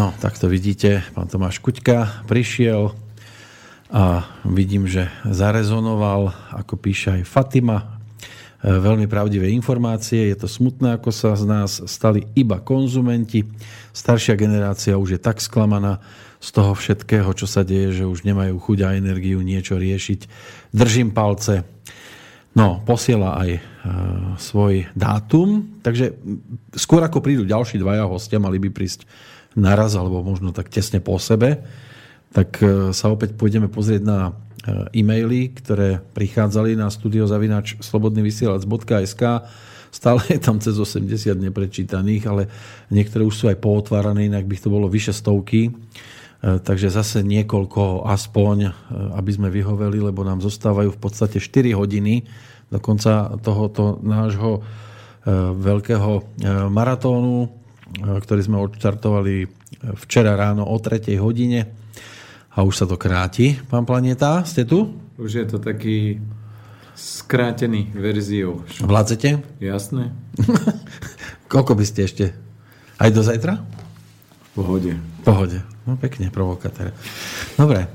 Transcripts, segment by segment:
No, tak to vidíte, pán Tomáš Kuťka prišiel a vidím, že zarezonoval, ako píše aj Fatima, e, veľmi pravdivé informácie. Je to smutné, ako sa z nás stali iba konzumenti. Staršia generácia už je tak sklamaná z toho všetkého, čo sa deje, že už nemajú chuť a energiu niečo riešiť. Držím palce. No, posiela aj e, svoj dátum, takže skôr ako prídu ďalší dvaja hostia, mali by prísť naraz, alebo možno tak tesne po sebe, tak e, sa opäť pôjdeme pozrieť na e, e-maily, ktoré prichádzali na studiozavinač slobodnyvysielac.sk stále je tam cez 80 neprečítaných, ale niektoré už sú aj pootvárané, inak by to bolo vyše stovky. E, takže zase niekoľko aspoň, aby sme vyhoveli, lebo nám zostávajú v podstate 4 hodiny do konca tohoto nášho veľkého maratónu, ktorý sme odštartovali včera ráno o 3 hodine a už sa to kráti. Pán Planeta, ste tu? Už je to taký skrátený verziou. Vládzete? Jasné. Koľko by ste ešte? Aj do zajtra? V pohode. V pohode. No pekne, provokatér. Dobre.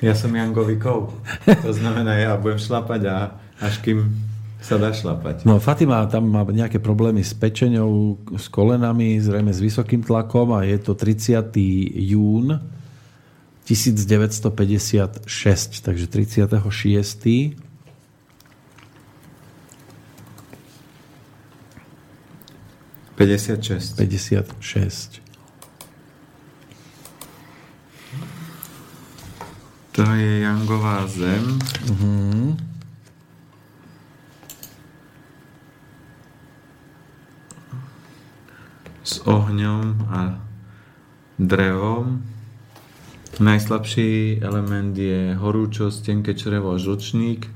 Ja som Jangový kov. To znamená, ja budem šlapať a až kým sa dá šlapať. No Fatima tam má nejaké problémy s pečenou, s kolenami, zrejme s vysokým tlakom a je to 30. jún 1956, takže 36. Päťdesiat šesť. 56. To je Jangová zem. Uh-huh. Ohňom a drevom. Najslabší element je horúčosť, tenké črevo a žlčník.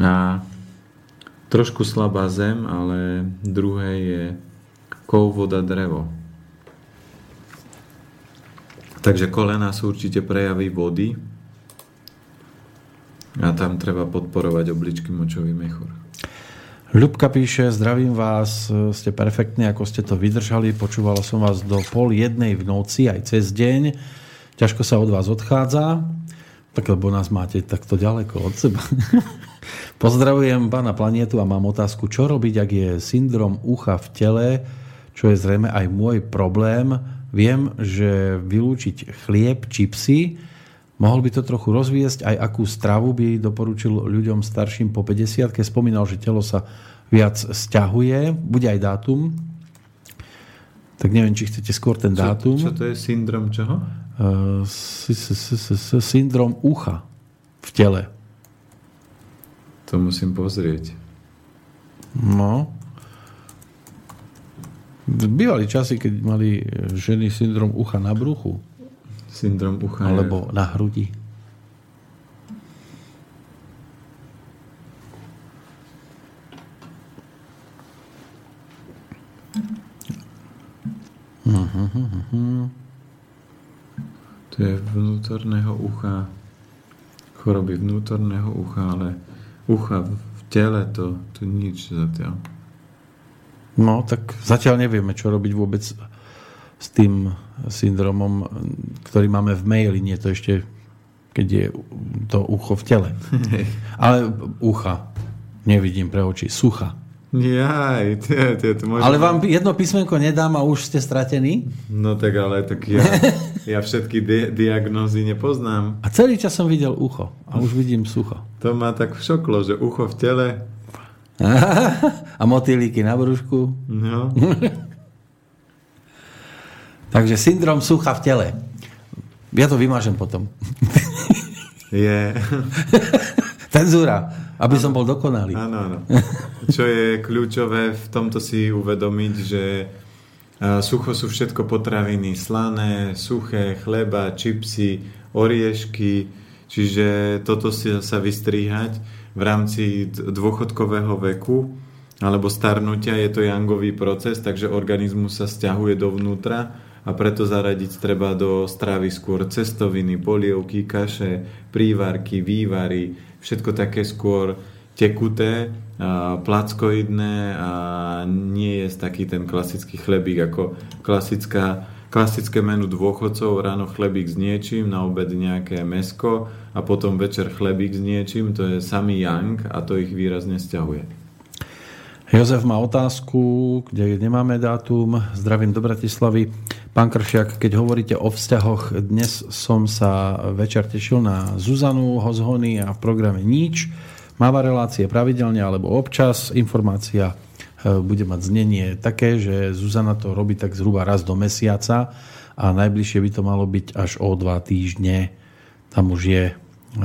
A trošku slabá zem, ale druhé je kov, voda, drevo. Takže kolena sú určite prejavy vody a tam treba podporovať obličky močový mechor. Ľubka píše, zdravím vás, ste perfektní, ako ste to vydržali, počúvala som vás do pol jednej v noci, aj cez deň ťažko sa od vás odchádza, tak lebo nás máte takto ďaleko od seba. Pozdravujem pána planetu a mám otázku, čo robiť, ak je syndrom ucha v tele, čo je zrejme aj môj problém. Viem, že vylúčiť chlieb, čipsy, mohol by to trochu rozviesť, aj akú stravu by doporučil ľuďom starším po 50 keď spomínal, že telo sa viac stiahuje, bude aj dátum. Tak neviem, či chcete skôr ten dátum. Čo, čo to je syndrom čoho? syndrom ucha v tele. To musím pozrieť. No. Bývali časy, keď mali ženy syndrom ucha na bruchu. Syndrom ucha Alebo na hrudi. Uh-huh, uh-huh to je vnútorného ucha, choroby vnútorného ucha, ale ucha v tele to, to nič zatiaľ. No, tak zatiaľ nevieme, čo robiť vôbec s tým syndromom, ktorý máme v maili. Nie to ešte, keď je to ucho v tele. Ale ucha nevidím pre oči. Sucha. Jaj, to, to, to môžem... Ale vám jedno písmenko nedám a už ste stratení? No tak ale tak ja, ja všetky di- diagnózy nepoznám. A celý čas som videl ucho a už vidím sucho. To ma tak všoklo, že ucho v tele. a motýliky na brúšku. No. Takže syndrom sucha v tele. Ja to vymážem potom. Je. Cenzúra. Aby som bol dokonalý. Áno, áno. Čo je kľúčové v tomto si uvedomiť, že sucho sú všetko potraviny slané, suché, chleba, čipsy, oriešky, čiže toto si sa vystriehať v rámci dôchodkového veku alebo starnutia je to jangový proces, takže organizmus sa stiahuje dovnútra a preto zaradiť treba do stravy skôr cestoviny, polievky, kaše, prívarky, vývary, všetko také skôr tekuté, plackoidné a nie je taký ten klasický chlebík ako klasická, klasické menu dôchodcov, ráno chlebík s niečím, na obed nejaké mesko a potom večer chlebík s niečím, to je samý yang a to ich výrazne stiahuje. Jozef má otázku, kde nemáme dátum. Zdravím do Bratislavy. Pán Kršiak, keď hovoríte o vzťahoch, dnes som sa večer tešil na Zuzanu Hozhony a v programe Nič. Máva relácie pravidelne alebo občas. Informácia e, bude mať znenie také, že Zuzana to robí tak zhruba raz do mesiaca a najbližšie by to malo byť až o dva týždne. Tam už je, e,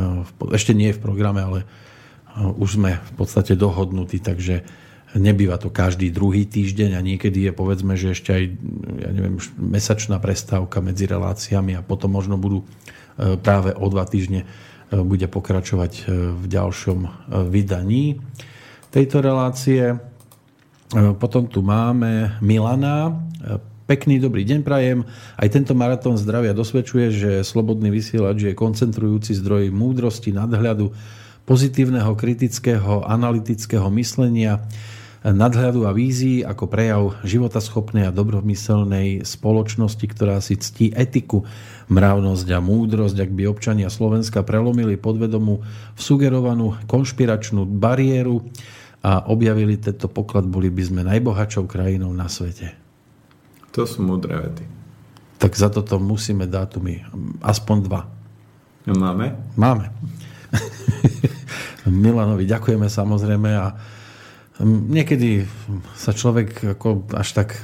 ešte nie je v programe, ale e, už sme v podstate dohodnutí, takže nebýva to každý druhý týždeň a niekedy je povedzme, že ešte aj ja neviem, mesačná prestávka medzi reláciami a potom možno budú práve o dva týždne bude pokračovať e, v ďalšom e, vydaní tejto relácie. E, potom tu máme Milana. Pekný dobrý deň prajem. Aj tento maratón zdravia dosvedčuje, že slobodný vysielač je koncentrujúci zdroj múdrosti, nadhľadu, pozitívneho, kritického, analytického myslenia, nadhľadu a vízií ako prejav životaschopnej a dobromyselnej spoločnosti, ktorá si ctí etiku, mravnosť a múdrosť, ak by občania Slovenska prelomili podvedomú sugerovanú konšpiračnú bariéru a objavili tento poklad, boli by sme najbohatšou krajinou na svete. To sú múdre vety. Tak za toto musíme dátumy. Aspoň dva. Máme? Máme. Milanovi ďakujeme samozrejme a Niekedy sa človek ako až tak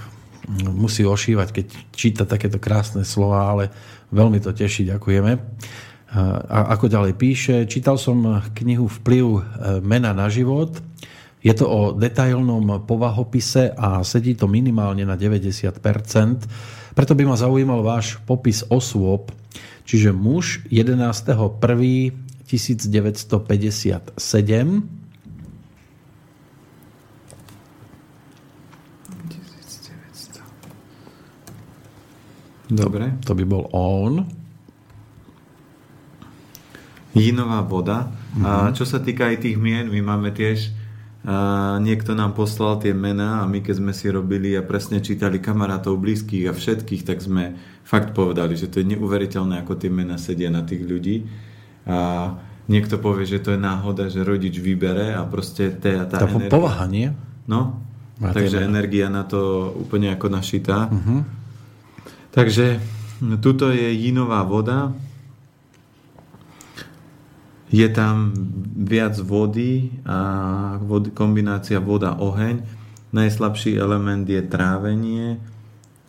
musí ošívať, keď číta takéto krásne slova, ale veľmi to teší, ďakujeme. A ako ďalej píše, čítal som knihu Vplyv e, mena na život. Je to o detailnom povahopise a sedí to minimálne na 90%. Preto by ma zaujímal váš popis osôb, čiže muž 11.1.1957, Dobre. To, to by bol on. Jinová voda. Mm-hmm. A mhm. čo sa týka aj tých mien, my máme tiež a niekto nám poslal tie mená a my keď sme si robili a presne čítali kamarátov, blízkych a všetkých, tak sme fakt povedali, že to je neuveriteľné, ako tie mená sedia na tých ľudí. A niekto povie, že to je náhoda, že rodič vybere a proste tá, tá, tá energia... povaha, nie? No, Má takže energia na to úplne ako našitá. Uh-huh. Takže tuto je jinová voda. Je tam viac vody a kombinácia voda-oheň. Najslabší element je trávenie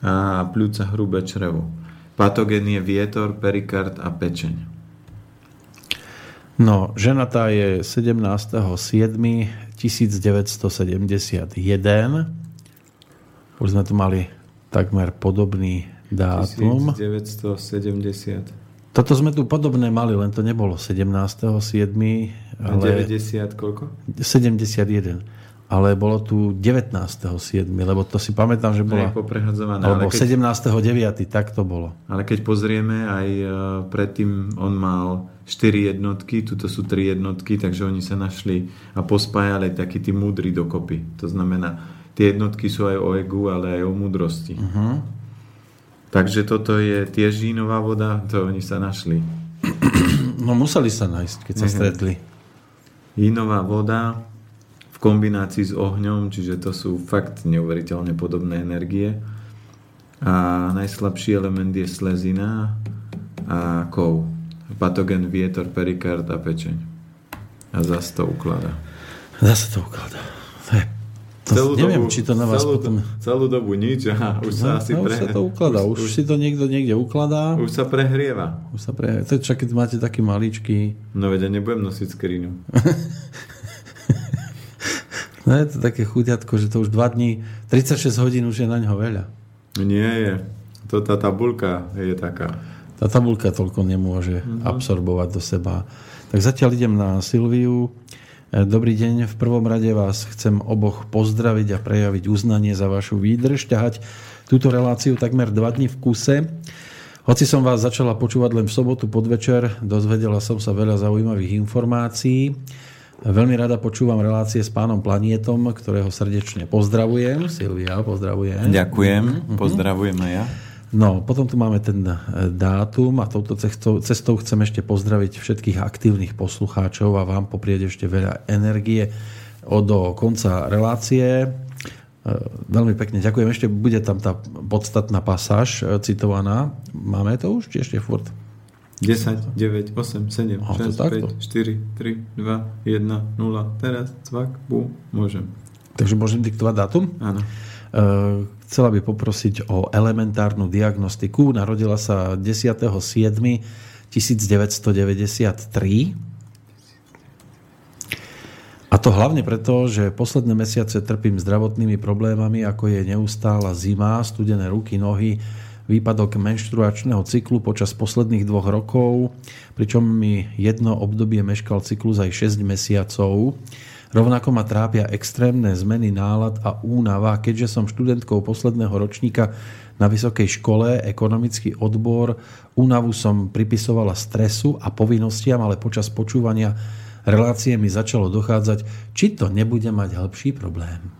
a pľúca hrubé črevo. Patogen je vietor, perikard a pečeň. No, ženatá je 17.7.1971. Už sme tu mali takmer podobný dátum. 1970. Toto sme tu podobné mali, len to nebolo 17.7. Ale 90 koľko? 71. Ale bolo tu 19.7. Lebo to si pamätám, že bola... Alebo keď... 17.9. tak to bolo. Ale keď pozrieme, aj e, predtým on mal 4 jednotky, tuto sú 3 jednotky, takže oni sa našli a pospájali takí tí múdri dokopy. To znamená, tie jednotky sú aj o egu, ale aj o múdrosti. Uh-huh. Takže toto je tiež žínová voda, to oni sa našli. No museli sa nájsť, keď sa stretli. Jínová voda v kombinácii s ohňom, čiže to sú fakt neuveriteľne podobné energie. A najslabší element je slezina a kov. Patogen, vietor, perikard a pečeň. A zase to ukladá. Zase to ukladá. Celú neviem, dobu, či to na vás celú, potom... Celú dobu nič a už no, sa asi no, pre... Už sa to ukladá, už, už si to niekto niekde ukladá. Už sa prehrieva. Už sa prehrieva. To čak, keď máte taký maličký... No veď ja nebudem nosiť skrinu. no je to také chuťatko, že to už 2 dní, 36 hodín už je na ňo veľa. Nie je. To tá tabulka je taká. Tá tabulka toľko nemôže uh-huh. absorbovať do seba. Tak zatiaľ idem na Silviu. Dobrý deň, v prvom rade vás chcem oboch pozdraviť a prejaviť uznanie za vašu výdrž, ťahať túto reláciu takmer dva dní v kuse. Hoci som vás začala počúvať len v sobotu podvečer, dozvedela som sa veľa zaujímavých informácií Veľmi rada počúvam relácie s pánom Planietom, ktorého srdečne pozdravujem. Silvia, pozdravujem. Ďakujem, mm-hmm. pozdravujem aj ja. No, potom tu máme ten e, dátum a touto cestou, cestou chcem ešte pozdraviť všetkých aktívnych poslucháčov a vám poprieť ešte veľa energie do konca relácie. E, veľmi pekne ďakujem. Ešte bude tam tá podstatná pasáž e, citovaná. Máme to už? Či ešte furt? 10, 9, 8, 7, 6, 5, 4, 3, 2, 1, 0. Teraz, cvak, bum, môžem. Takže môžem diktovať dátum? Áno. Chcela by poprosiť o elementárnu diagnostiku. Narodila sa 10.7.1993. A to hlavne preto, že posledné mesiace trpím zdravotnými problémami, ako je neustála zima, studené ruky, nohy, výpadok menštruačného cyklu počas posledných dvoch rokov, pričom mi jedno obdobie meškal cyklus aj 6 mesiacov. Rovnako ma trápia extrémne zmeny nálad a únava, keďže som študentkou posledného ročníka na vysokej škole, ekonomický odbor. Únavu som pripisovala stresu a povinnostiam, ale počas počúvania relácie mi začalo dochádzať, či to nebude mať hĺbší problém.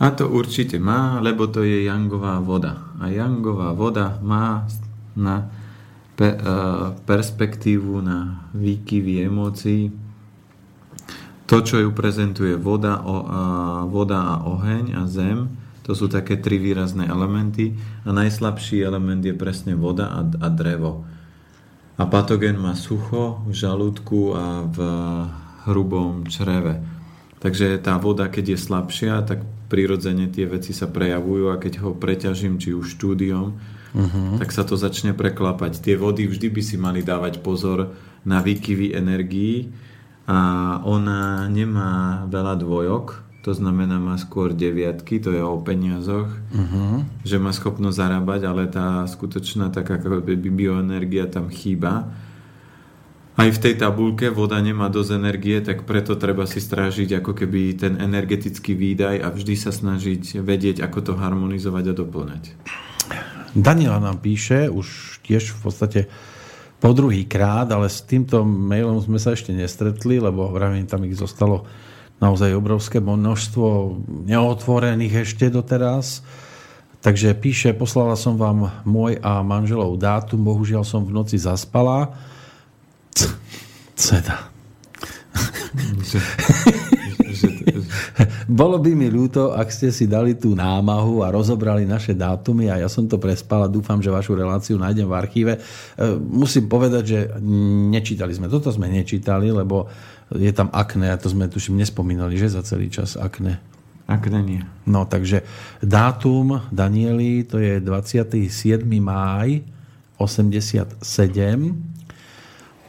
A to určite má, lebo to je jangová voda. A jangová voda má na pe, uh, perspektívu na výkyvy emócií, to, čo ju prezentuje voda, o, a, voda a oheň a zem, to sú také tri výrazné elementy a najslabší element je presne voda a, a drevo. A patogen má sucho v žalúdku a v hrubom čreve. Takže tá voda, keď je slabšia, tak prirodzene tie veci sa prejavujú a keď ho preťažím, či už štúdiom, uh-huh. tak sa to začne preklapať. Tie vody vždy by si mali dávať pozor na výkyvy energií, a ona nemá veľa dvojok, to znamená má skôr deviatky, to je o peniazoch, uh-huh. že má schopnosť zarábať, ale tá skutočná taká bioenergia tam chýba. Aj v tej tabulke voda nemá dosť energie, tak preto treba si strážiť ako keby ten energetický výdaj a vždy sa snažiť vedieť, ako to harmonizovať a doplňať. Daniela nám píše, už tiež v podstate po druhý krát, ale s týmto mailom sme sa ešte nestretli, lebo vravím, tam ich zostalo naozaj obrovské množstvo neotvorených ešte doteraz. Takže píše, poslala som vám môj a manželov dátum, bohužiaľ som v noci zaspala. Ceda. Bolo by mi ľúto, ak ste si dali tú námahu a rozobrali naše dátumy a ja som to prespal a dúfam, že vašu reláciu nájdem v archíve. E, musím povedať, že nečítali sme. Toto sme nečítali, lebo je tam akné a to sme tuším nespomínali, že za celý čas akné. Akné nie. No takže dátum Danieli to je 27. máj 87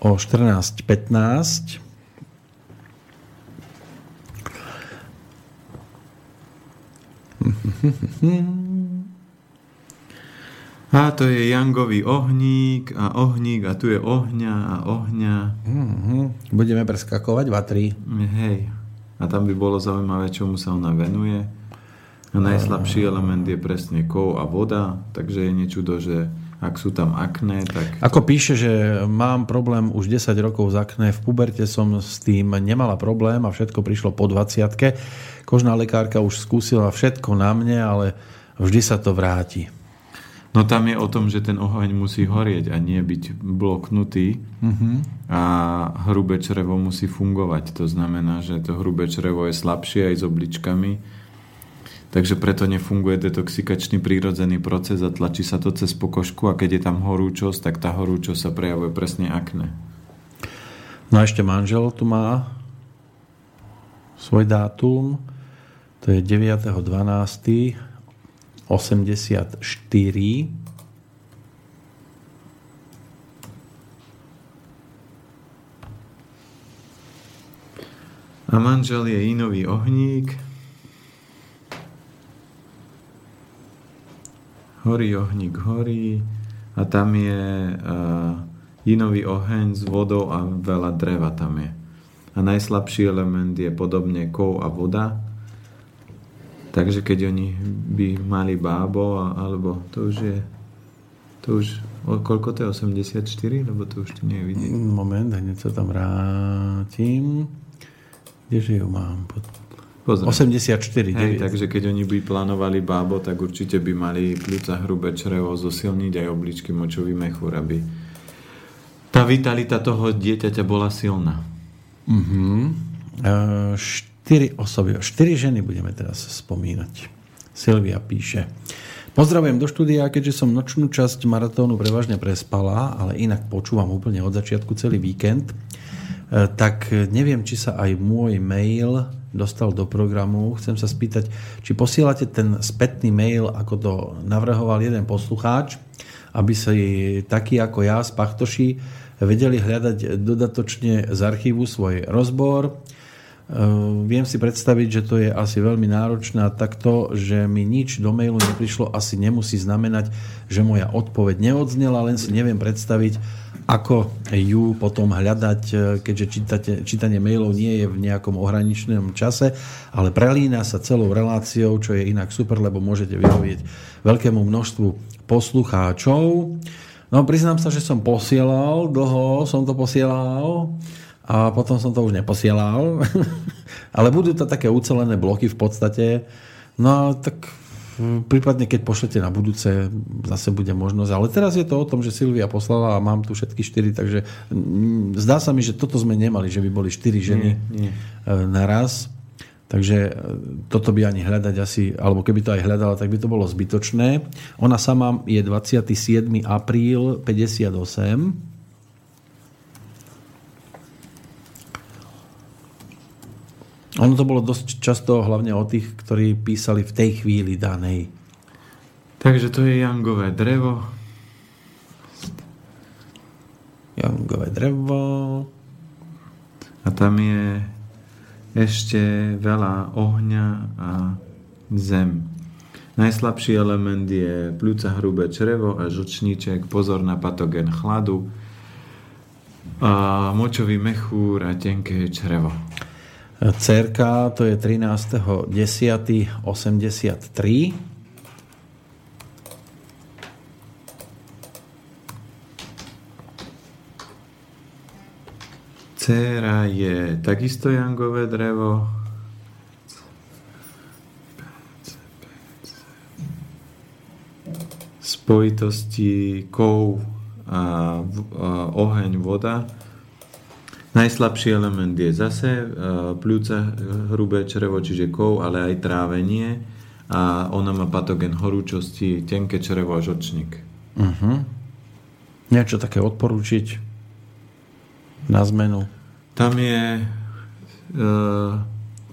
o 14.15 A to je Jangový ohník a ohník a tu je ohňa a ohňa. Mm-hmm. Budeme preskakovať vatry. Hej. A tam by bolo zaujímavé, čomu sa ona venuje. A najslabší element je presne kov a voda, takže je nečudo, že ak sú tam akné, tak... Ako píše, že mám problém už 10 rokov z akné, v puberte som s tým nemala problém a všetko prišlo po 20 Kožná lekárka už skúsila všetko na mne, ale vždy sa to vráti. No tam je o tom, že ten oheň musí horieť a nie byť bloknutý uh-huh. a hrubé črevo musí fungovať. To znamená, že to hrubé črevo je slabšie aj s obličkami Takže preto nefunguje detoxikačný prírodzený proces a tlačí sa to cez pokožku a keď je tam horúčosť, tak tá horúčosť sa prejavuje presne akne. No a ešte manžel tu má svoj dátum. To je 9.12.84. A manžel je inový ohník. Horí ohník, horí a tam je uh, inový oheň s vodou a veľa dreva tam je. A najslabší element je podobne kov a voda. Takže keď oni by mali bábo, alebo to už je to už, o, koľko to je? 84? Lebo to už tu vidieť. Moment, hneď sa tam vrátim. Kdeže ju mám? Pozriem. 84. Hej, takže keď oni by plánovali bábo, tak určite by mali pľúca hrubé črevo zosilniť aj obličky močový mechúr, aby tá vitalita toho dieťaťa bola silná. Uh-huh. Uh, štyri osoby, štyri ženy budeme teraz spomínať. Silvia píše. Pozdravujem do štúdia, keďže som nočnú časť maratónu prevažne prespala, ale inak počúvam úplne od začiatku celý víkend, e, tak neviem, či sa aj môj mail dostal do programu. Chcem sa spýtať, či posielate ten spätný mail, ako to navrhoval jeden poslucháč, aby sa takí ako ja z Pachtoši vedeli hľadať dodatočne z archívu svoj rozbor, Ehm, viem si predstaviť, že to je asi veľmi náročné a takto, že mi nič do mailu neprišlo, asi nemusí znamenať, že moja odpoveď neodznela, len si neviem predstaviť, ako ju potom hľadať, e, keďže čítate, čítanie mailov nie je v nejakom ohraničenom čase, ale prelína sa celou reláciou, čo je inak super, lebo môžete vyhovieť veľkému množstvu poslucháčov. No priznám sa, že som posielal, dlho som to posielal, a potom som to už neposielal. Ale budú to také ucelené bloky v podstate. No tak prípadne keď pošlete na budúce, zase bude možnosť. Ale teraz je to o tom, že Silvia poslala a mám tu všetky štyri, takže hm, zdá sa mi, že toto sme nemali, že by boli štyri ženy nie, nie. Naraz. Takže e, toto by ani hľadať asi, alebo keby to aj hľadala, tak by to bolo zbytočné. Ona sama je 27. apríl 58 Ono to bolo dosť často hlavne o tých, ktorí písali v tej chvíli danej. Takže to je jangové drevo. Jangové drevo. A tam je ešte veľa ohňa a zem. Najslabší element je pľúca hrubé črevo a žlčníček, pozor na patogen chladu, a močový mechúr a tenké črevo. Cerka to je 13.10.83. Cera je takisto jangové drevo. Spojitosti kov a, a oheň, voda Najslabší element je zase uh, pľúca, hrubé črevo, čiže kov, ale aj trávenie a ona má patogen horúčosti, tenké črevo a žočník. Uh-huh. Niečo také odporúčiť na zmenu? Tam je uh,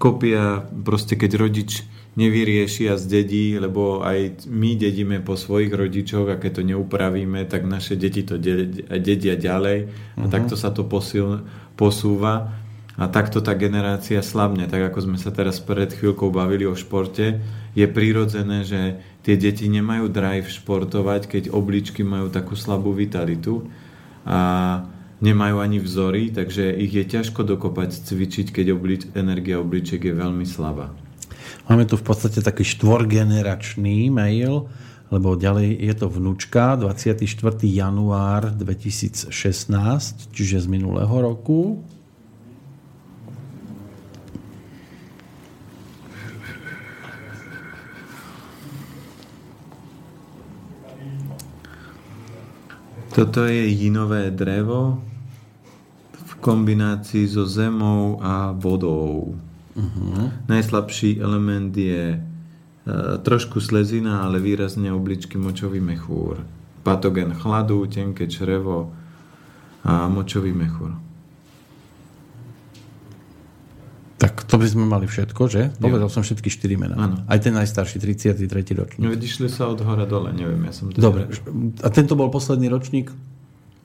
kopia, proste keď rodič nevyrieši a zdedí, lebo aj my dedíme po svojich rodičoch a keď to neupravíme, tak naše deti to dedia ďalej a uh-huh. takto sa to posil, posúva a takto tá generácia slabne. Tak ako sme sa teraz pred chvíľkou bavili o športe, je prirodzené, že tie deti nemajú drive športovať, keď obličky majú takú slabú vitalitu a nemajú ani vzory, takže ich je ťažko dokopať cvičiť, keď oblič, energia obličiek je veľmi slabá. Máme tu v podstate taký štvorgeneračný mail, lebo ďalej je to vnúčka, 24. január 2016, čiže z minulého roku. Toto je jinové drevo v kombinácii so zemou a vodou. Uh-huh. Najslabší element je trošku slezina, ale výrazne obličky močový mechúr. Patogen chladu, tenké črevo a močový mechúr. Tak to by sme mali všetko, že? Povedal som všetky 4 mená. Ano. Aj ten najstarší, 33. ročník. No, išli sa od hora dole, neviem, ja som to... Dobre, a tento bol posledný ročník?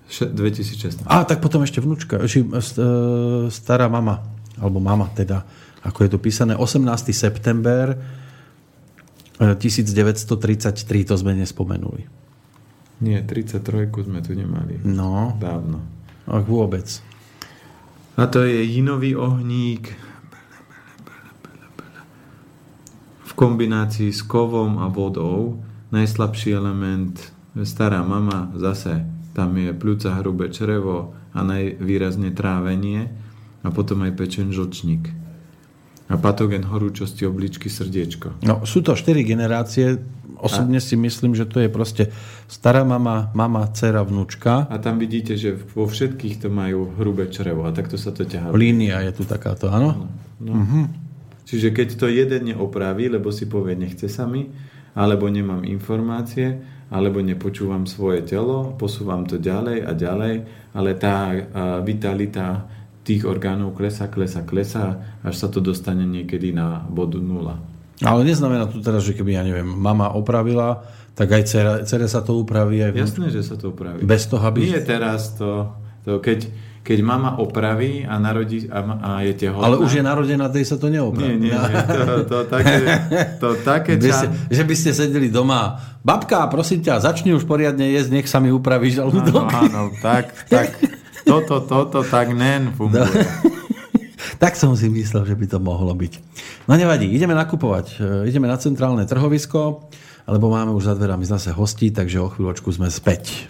2016. A, tak potom ešte vnúčka, či, e, stará mama, alebo mama teda, ako je to písané, 18. september 1933 to sme nespomenuli. Nie, 33 sme tu nemali. No. Dávno. Ach, vôbec. A to je jinový ohník v kombinácii s kovom a vodou. Najslabší element stará mama, zase tam je pľúca hrubé črevo a najvýrazne trávenie a potom aj pečen žlčník. A patogen horúčosti obličky srdiečko. No, sú to štyri generácie. Osobne si myslím, že to je proste stará mama, mama, dcera, vnúčka. A tam vidíte, že vo všetkých to majú hrubé črevo a takto sa to ťahá. Línia je tu takáto, áno? No. Uh-huh. Čiže keď to jeden neopraví, lebo si povie, nechce sa mi, alebo nemám informácie, alebo nepočúvam svoje telo, posúvam to ďalej a ďalej, ale tá vitalita tých orgánov klesa, klesa, klesa, až sa to dostane niekedy na bodu nula. Ale neznamená to teraz, že keby, ja neviem, mama opravila, tak aj cere, cere sa to upraví. Aj Jasné, že sa to upraví. Bez toho, aby... Nie teraz to, to keď, keď mama opraví a narodí a, a je tehotná. Ale už je narodená, tej sa to neopraví. Nie, nie, nie to, to také, to také ča... ste, Že by ste sedeli doma, babka, prosím ťa, začni už poriadne jesť, nech sa mi upraví žalúdok. Áno, áno, tak, tak, toto, toto, tak nen funguje. No. tak som si myslel, že by to mohlo byť. No nevadí, ideme nakupovať. E, ideme na centrálne trhovisko, lebo máme už za dverami zase hostí, takže o chvíľočku sme späť.